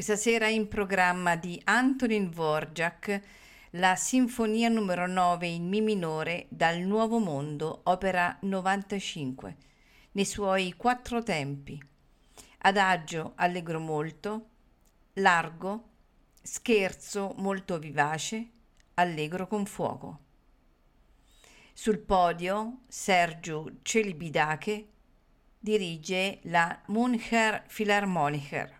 Questa sera in programma di Antonin Dvorak la Sinfonia numero 9 in Mi minore dal Nuovo Mondo, opera 95, nei suoi quattro tempi. Adagio allegro molto, largo, scherzo molto vivace, allegro con fuoco. Sul podio Sergio Celibidache dirige la Müncher Philharmoniker.